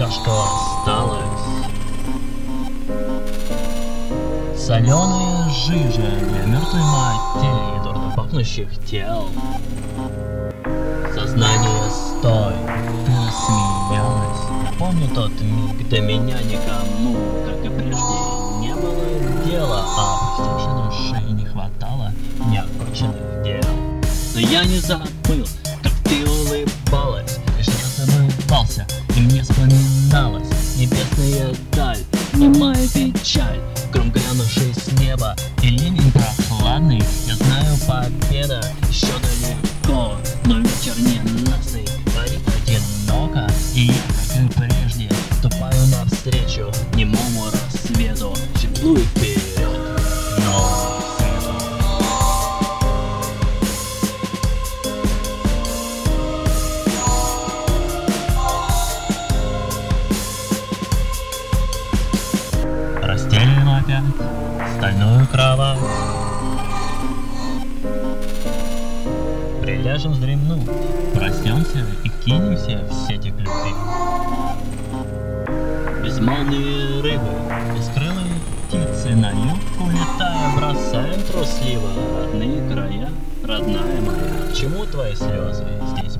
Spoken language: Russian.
все, что осталось. соленые жижи для мертвой матери и дурно пахнущих тел. Сознание стой, ты рассмеялась. Я помню тот миг, до меня никому, как и прежде, не было дела, а опустившей души не хватало неоконченных дел. Но я не забыл. Но вечер ненастный, парит одиноко, и как и прежде, ступаю навстречу немому рассвету, светлую вперед, свету. Расстелим опять стальную кровать. Приляжем вздремнуть, проснемся и кинемся в сети любви. Безмолвные рыбы, бескрылые птицы на юбку летая бросаем трусливо родные края, родная моя. Чему твои слезы? Здесь